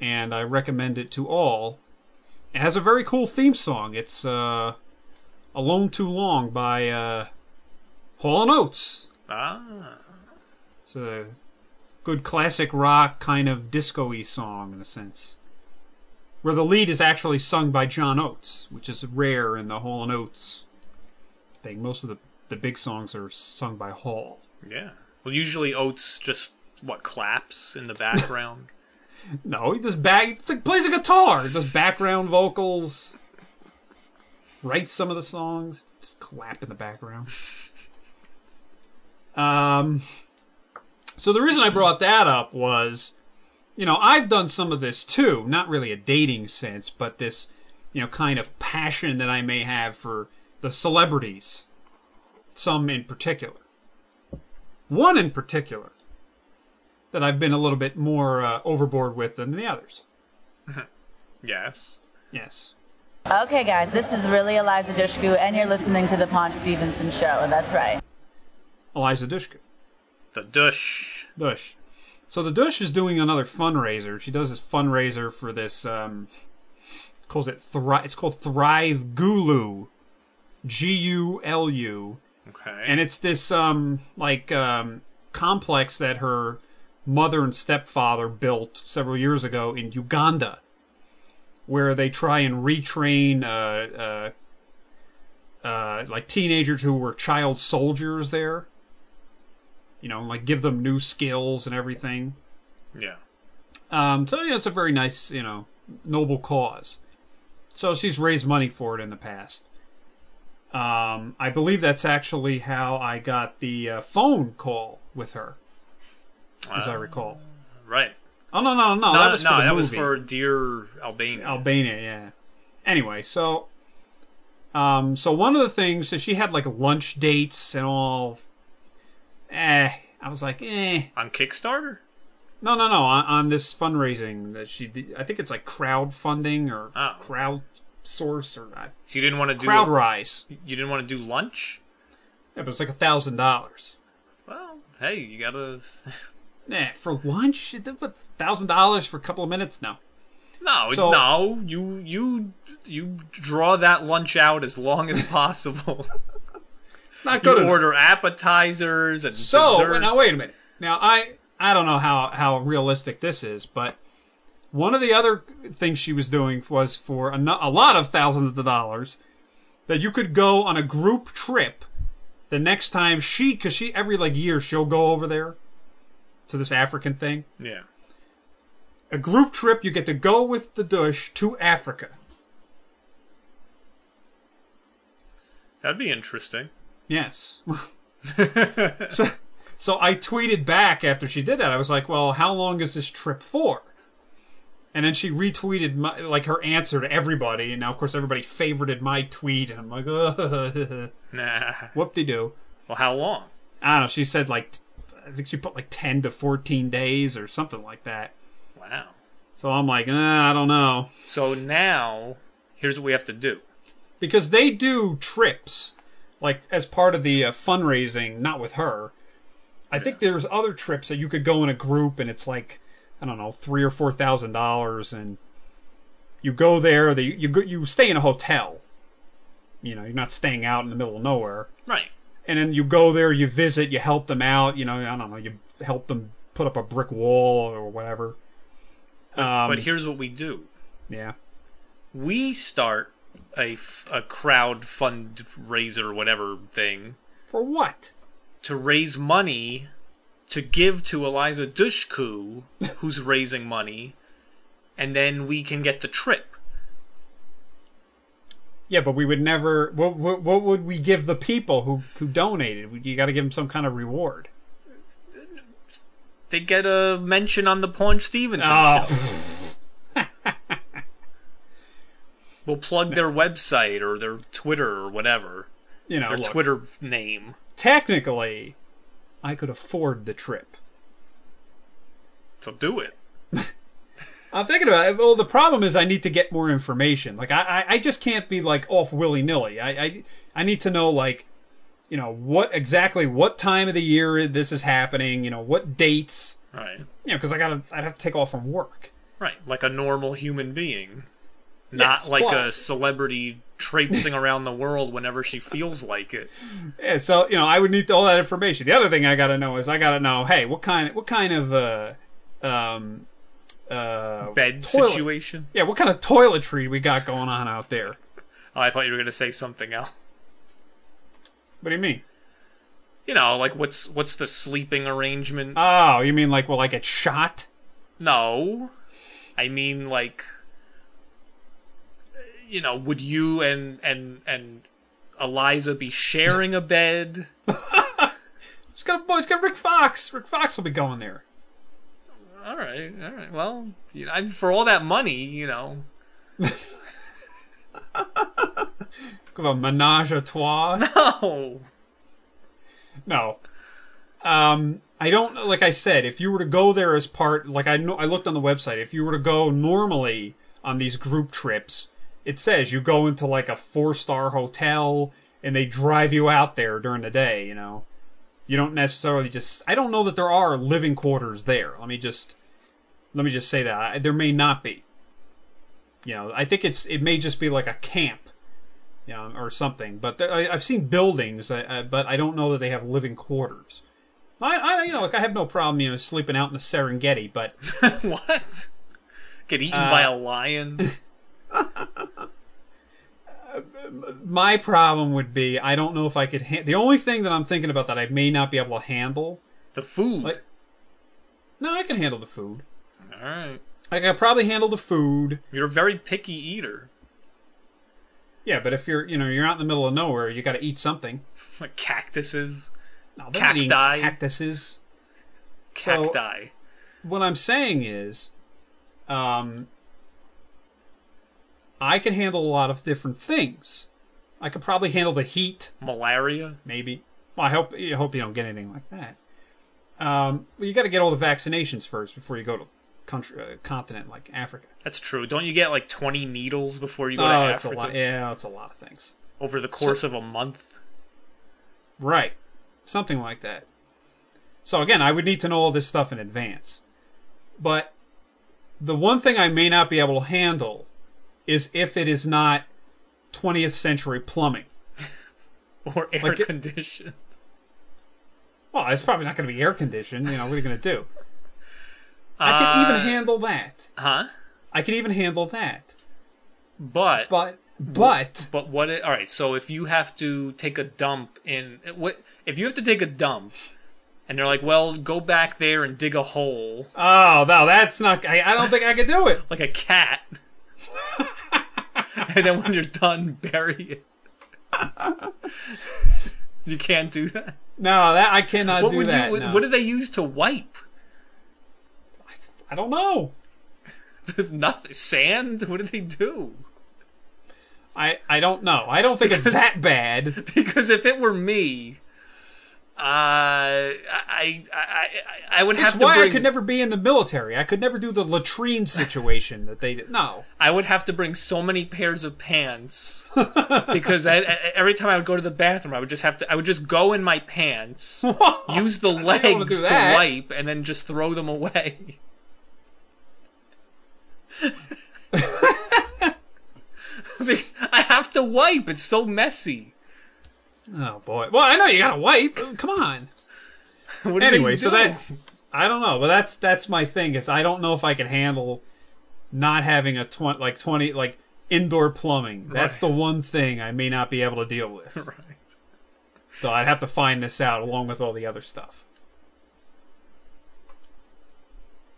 D: and I recommend it to all. It has a very cool theme song. It's uh, "Alone Too Long" by uh, Hall and Oates.
C: Ah.
D: It's a good classic rock kind of disco-y song in a sense, where the lead is actually sung by John Oates, which is rare in the Hall and Oates thing. Most of the the big songs are sung by Hall.
C: Yeah. Well, usually Oates just what claps in the background. [LAUGHS] [LAUGHS]
D: No, he just back. He plays a guitar. Does background vocals. Writes some of the songs. Just clap in the background. [LAUGHS] Um. So the reason I brought that up was, you know, I've done some of this too. Not really a dating sense, but this, you know, kind of passion that I may have for the celebrities. Some in particular. One in particular that I've been a little bit more uh, overboard with than the others. [LAUGHS]
C: yes.
D: Yes.
G: Okay, guys, this is really Eliza Dushku, and you're listening to the Paunch Stevenson Show. That's right.
D: Eliza Dushku.
C: The dush.
D: Dush. So the Dush is doing another fundraiser. She does this fundraiser for this. Um, calls it Thrive. It's called Thrive Gulu. G U L U.
C: Okay.
D: and it's this um like um complex that her mother and stepfather built several years ago in Uganda where they try and retrain uh uh uh like teenagers who were child soldiers there you know like give them new skills and everything
C: yeah.
D: um so you know, it's a very nice you know noble cause so she's raised money for it in the past um, I believe that's actually how I got the uh, phone call with her, as I recall.
C: Right.
D: Oh no, no, no, that was
C: no,
D: for
C: that
D: movie.
C: was for Dear Albania.
D: Albania. Yeah. Anyway, so, um, so one of the things is she had like lunch dates and all. Eh, I was like, eh.
C: On Kickstarter?
D: No, no, no. On, on this fundraising that she did, I think it's like crowdfunding or
C: Oh.
D: crowd source or uh,
C: So you didn't want to do
D: CrowdRise.
C: You didn't want to do lunch?
D: Yeah, but it's like a thousand dollars.
C: Well, hey, you gotta. [LAUGHS]
D: Eh, for lunch? Thousand dollars for a couple of minutes? No.
C: No,
D: So-
C: no. You you you draw that lunch out as long as possible. [LAUGHS]
D: Not
C: you
D: good. enough.
C: order appetizers and
D: So
C: desserts.
D: now wait a minute. Now I I don't know how how realistic this is, but one of the other things she was doing was for a, a lot of thousands of dollars that you could go on a group trip the next time she because she every like year she'll go over there to this African thing.
C: Yeah.
D: A group trip you get to go with the Dush to Africa.
C: That'd be interesting.
D: Yes. [LAUGHS] so, so I tweeted back after she did that. I was like, "Well, how long is this trip for?" And then she retweeted my, like her answer to everybody, and now of course everybody favorited my tweet, and I'm like, "Ugh, [LAUGHS]
C: Nah.
D: whoop de doo."
C: Well, how long?
D: I don't know. She said like, I think she put like ten to fourteen days or something like that.
C: Wow.
D: So I'm like, eh, I don't know,
C: So now, here's what we have to do.
D: because they do trips like as part of the uh, fundraising, not with her. I think there's other trips that you could go in a group, and it's like I don't know, three or four thousand dollars, and you go there. They you go, you stay in a hotel. You know, you're not staying out in the middle of nowhere.
C: Right.
D: And then you go there, you visit, you help them out. You know, I don't know, you help them put up a brick wall or whatever. Um,
C: but here's what we do.
D: yeah,
C: We start a, a crowd fundraiser, whatever thing,
D: for what?
C: to raise money to give to Eliza Dushku, who's raising money, and then we can get the trip.
D: Yeah, but we would never. What, what, what would we give the people who who donated? You got to give them some kind of reward.
C: They get a mention on the Paunch Stevenson
D: Oh,
C: show. [LAUGHS] We'll plug their website or their Twitter or whatever.
D: you know,
C: Their
D: look,
C: Twitter name.
D: Technically, I could afford the trip.
C: So do it. [LAUGHS]
D: I'm thinking about it. Well, the problem is I need to get more information. Like I, I, just can't be like off willy nilly. I, I, I need to know like, you know, what exactly what time of the year this is happening. You know, what dates.
C: Right.
D: You know, because I gotta, I'd have to take off from work.
C: Right. Like a normal human being. Not
D: Yes,
C: like a celebrity traipsing around the world whenever she feels like it.
D: Yeah, so you know, I would need all that information. The other thing I gotta know is I gotta know, hey, what kind, what kind of, uh, um, uh,
C: Bed
D: toilet-
C: situation.
D: Yeah, what kind of toiletry we got going on out there?
C: Oh, I thought you were going to say something else.
D: What do you mean?
C: You know, like what's what's the sleeping arrangement?
D: Oh, you mean like will I get shot?
C: no. I mean like you know, would you and and and Eliza be sharing a bed? [LAUGHS]
D: It's got a boy. It's got Rick Fox. Rick Fox will be going there.
C: All right, all right. Well, you know, I mean, for all that money, you know, [LAUGHS]
D: Give a menage a trois. [LAUGHS]
C: oh,
D: No. Um, I don't like I said. If you were to go there as part, like I know, I looked on the website. If you were to go normally on these group trips, it says you go into like a four star hotel and they drive you out there during the day. You know, you don't necessarily just. I don't know that there are living quarters there. Let me just let me just say that I, there may not be. You know, I think it's it may just be like a camp, you know, or something. But there, I, I've seen buildings, uh, uh, but I don't know that they have living quarters. I, I, you know, like I have no problem, you know, sleeping out in the Serengeti, but [LAUGHS]
C: what? Get eaten
D: Uh,
C: by a lion? [LAUGHS] [LAUGHS]
D: my problem would be I don't know if I could. Ha- the only thing that I'm thinking about that I may not be able to handle.
C: The food.
D: Like- No, I can handle the food.
C: All right.
D: I can probably handle the food.
C: You're a very picky eater.
D: Yeah, but if you're, you know, you're out in the middle of nowhere, you got to eat something. [LAUGHS]
C: Like cactuses,
D: No, they're not eating
C: Cacti.
D: cactuses. So-
C: cacti.
D: what I'm saying is, um, I can handle a lot of different things. I could probably handle the heat,
C: Malaria.
D: maybe. Well, I hope I hope you don't get anything like that. Um, well, you got to get all the vaccinations first before you go to country uh, continent like Africa.
C: That's true. Don't you get like 20 needles before you go
D: Oh,
C: to
D: it's a
C: Africa?
D: lot. Yeah, it's a lot of things.
C: Over the course of a month?
D: Right. Something like that. So again, I would need to know all this stuff in advance. But the one thing I may not be able to handle is if it is not 20th century plumbing. [LAUGHS]
C: Or air
D: Like it-
C: conditioned?
D: Well, it's probably not going to be air conditioned. You know, what are you going to do? I can even
C: Uh,
D: handle that.
C: Huh?
D: I can even handle that.
C: But
D: But, but,
C: But what? It, all right. So if you have to take a dump in what? If you have to take a dump, and they're like, "Well, go back there and dig a hole
D: oh, no, that's not, I, I don't think I could do it. [LAUGHS]
C: like a cat," [LAUGHS] [LAUGHS] and then when you're done, bury it. [LAUGHS] you can't do that.
D: No, that, I cannot
C: What
D: do
C: would
D: that.
C: you?
D: no.
C: What do they use to wipe?
D: I don't know.
C: There's nothing. Sand. What do they do?
D: I, I don't know. I don't think it's that bad. [LAUGHS]
C: Because if it were me, uh, I I I, I would
D: That's
C: have to
D: why
C: bring.
D: I could never be in the military. I could never do the latrine [LAUGHS] situation that they did. No.
C: I would have to bring so many pairs of pants [LAUGHS] because I, I, every time I would go to the bathroom, I would just have to. I would just go in my pants, [LAUGHS] use the legs to wipe, and then just throw them away. I have to wipe. It's so messy.
D: Oh boy. Well, I know you gotta wipe. Come on. [LAUGHS] Anyway, so that I don't know, but that's that's my thing. Is I don't know if I can handle not having a twenty like twenty like indoor plumbing. That's
C: Right.
D: the one thing I may not be able to deal with. [LAUGHS]
C: Right.
D: So I'd have to find this out along with all the other stuff.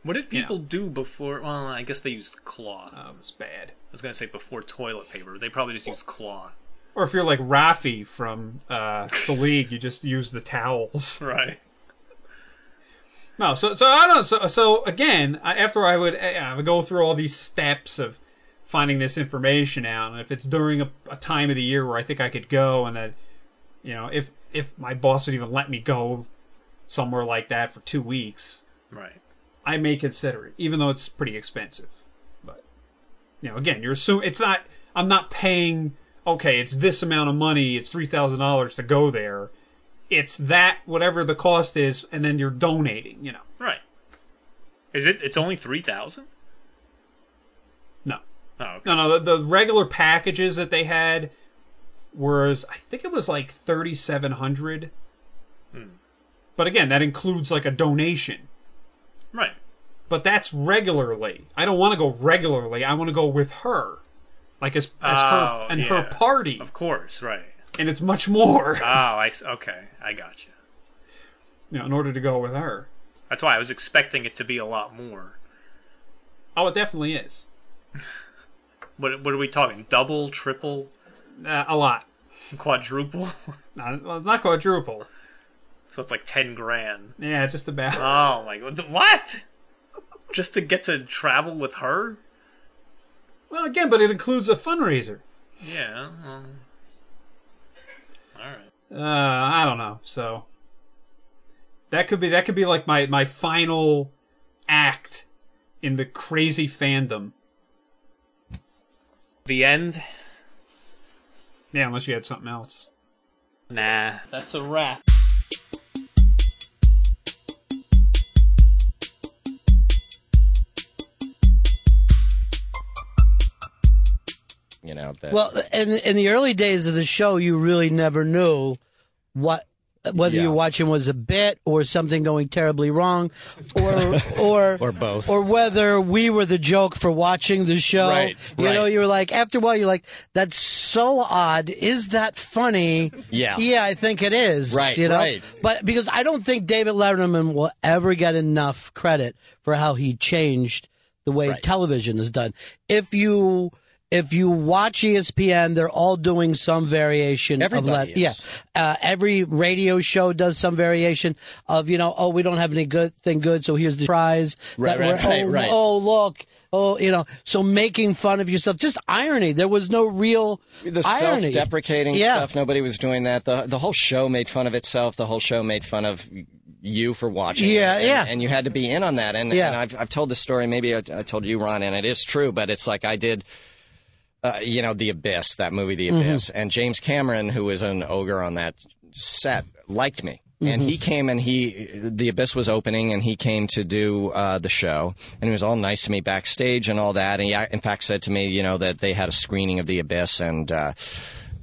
C: What did people do before? Well, I guess they used cloth.
D: Oh, it was bad.
C: I was gonna say before toilet paper. They probably just used cloth.
D: Or if you're like Rafi from uh, the league, you just use the towels. [LAUGHS]
C: Right.
D: No, so so I don't know. So so again, I, after I would eh, I would go through all these steps of finding this information out, and if it's during a, a time of the year where I think I could go, and that you know if if my boss would even let me go somewhere like that for two weeks,
C: Right.
D: I may consider it, even though it's pretty expensive. But you know, again, you're assuming it's not. I'm not paying. Okay, it's this amount of money. It's three thousand dollars to go there. It's that whatever the cost is, and then you're donating. You know,
C: Right. Is it? It's only three thousand.
D: no,
C: Oh, okay.
D: no, no. The, the regular packages that they had was, I think it was like thirty seven hundred. Hmm. But again, that includes like a donation.
C: right.
D: But that's regularly. I don't want to go regularly. I want to go with her, like as as her
C: Oh,
D: and her party,
C: Of course. Right.
D: and it's much more. [LAUGHS]
C: Oh, I okay. I got you.
D: You know, in order to go with her.
C: That's why I was expecting it to be a lot more.
D: Oh, it definitely is [LAUGHS]
C: What What are we talking? Double, triple,
D: uh, a lot.
C: quadruple? [LAUGHS]
D: Not, well, it's not quadruple.
C: so it's like ten grand.
D: Yeah, just about.
C: Oh my god! What? Just to get to travel with her?
D: Well, again, but it includes a fundraiser.
C: Yeah. Um, all right.
D: Uh, I don't know. So that could be that could be like my my final act in the crazy fandom.
C: The end?
D: Yeah, unless you had something else.
C: Nah, that's a wrap.
H: You know that.
I: Well, in in the early days of the show, you really never knew what whether
H: Yeah.
I: you're watching was a bit or something going terribly wrong, or [LAUGHS] or
H: Or both.
I: or whether we were the joke for watching the show.
H: Right,
I: You know, you were like after a while, you're like, "That's so odd. Is that funny?"
H: Yeah.
I: yeah, I think it is.
H: Right,
I: you know,
H: right.
I: but because I don't think David Letterman will ever get enough credit for how he changed the way
H: Right.
I: television is done. If you if you watch ESPN, they're all doing some variation
H: Everybody
I: of let,
H: is.
I: yeah. Uh, every radio show does some variation of you know, oh, we don't have any good thing good, so here's the prize.
H: Right,
I: That
H: right, right,
I: oh,
H: right.
I: oh, look. Oh, you know, so making fun of yourself, just irony. There was no real
H: the
I: irony.
H: self-deprecating
I: Yeah.
H: stuff. Nobody was doing that. the The whole show made fun of itself. The whole show made fun of you for watching.
I: Yeah,
H: and,
I: yeah.
H: And you had to be in on that. And,
I: Yeah.
H: and I've I've told this story. Maybe I, I told you, Ron, and it is true. But it's like I did. Uh, you know, The Abyss, that movie, The Abyss, and James Cameron, who was an ogre on that set, liked me. And he came and he, The Abyss was opening and he came to do uh, the show and he was all nice to me backstage and all that. And he, in fact, said to me, you know, that they had a screening of The Abyss and, uh,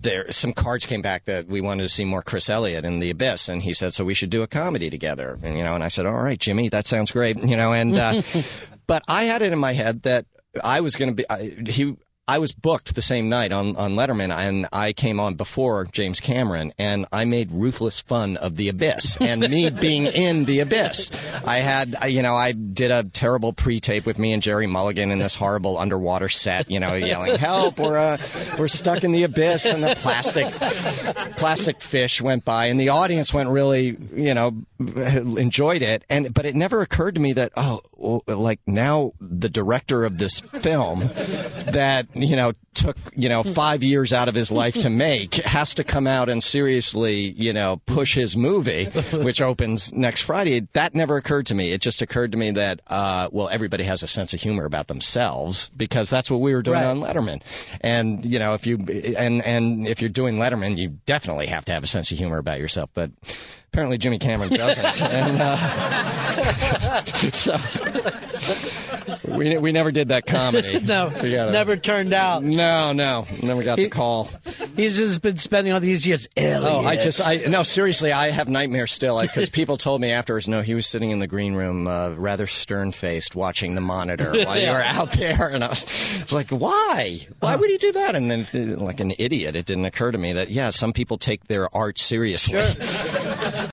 H: there some cards came back that we wanted to see more Chris Elliott in the Abyss, and he said, "So we should do a comedy together." And you know, and I said, "All right, Jimmy, that sounds great." You know, and uh, [LAUGHS] but I had it in my head that I was going to be I, he. I was booked the same night on, on Letterman, and I came on before James Cameron, and I made ruthless fun of the Abyss and me [LAUGHS] being in the Abyss. I had, you know, I did a terrible pre-tape with me and Jerry Mulligan in this horrible underwater set, you know, yelling "Help! We're uh, we're stuck in the abyss!" And the plastic plastic fish went by, and the audience went really, you know, enjoyed it. And but it never occurred to me that oh, like now the director of this film that you know took you know five years out of his life to make has to come out and seriously you know push his movie, [LAUGHS] which opens next Friday. That never occurred to me. It just occurred to me that uh, well, everybody has a sense of humor about themselves because that's what we were doing
I: Right.
H: on Letterman. And you know, if you and and if you're doing Letterman, you definitely have to have a sense of humor about yourself. But apparently, Jimmy Cameron doesn't. [LAUGHS] and, uh, [LAUGHS] so we we never did that comedy. [LAUGHS]
I: No,
H: together.
I: never turned out.
H: No, no, never got the call.
I: He's just been spending all these years. ill.
H: Oh, I just, I no, seriously, I have nightmares still because people told me afterwards. No, he was sitting in the green room, uh, rather stern faced, watching the monitor [LAUGHS] while you were out there, and I was, it's like, why? Why would he do that? And then, like an idiot, it didn't occur to me that yeah, some people take their art seriously. [LAUGHS]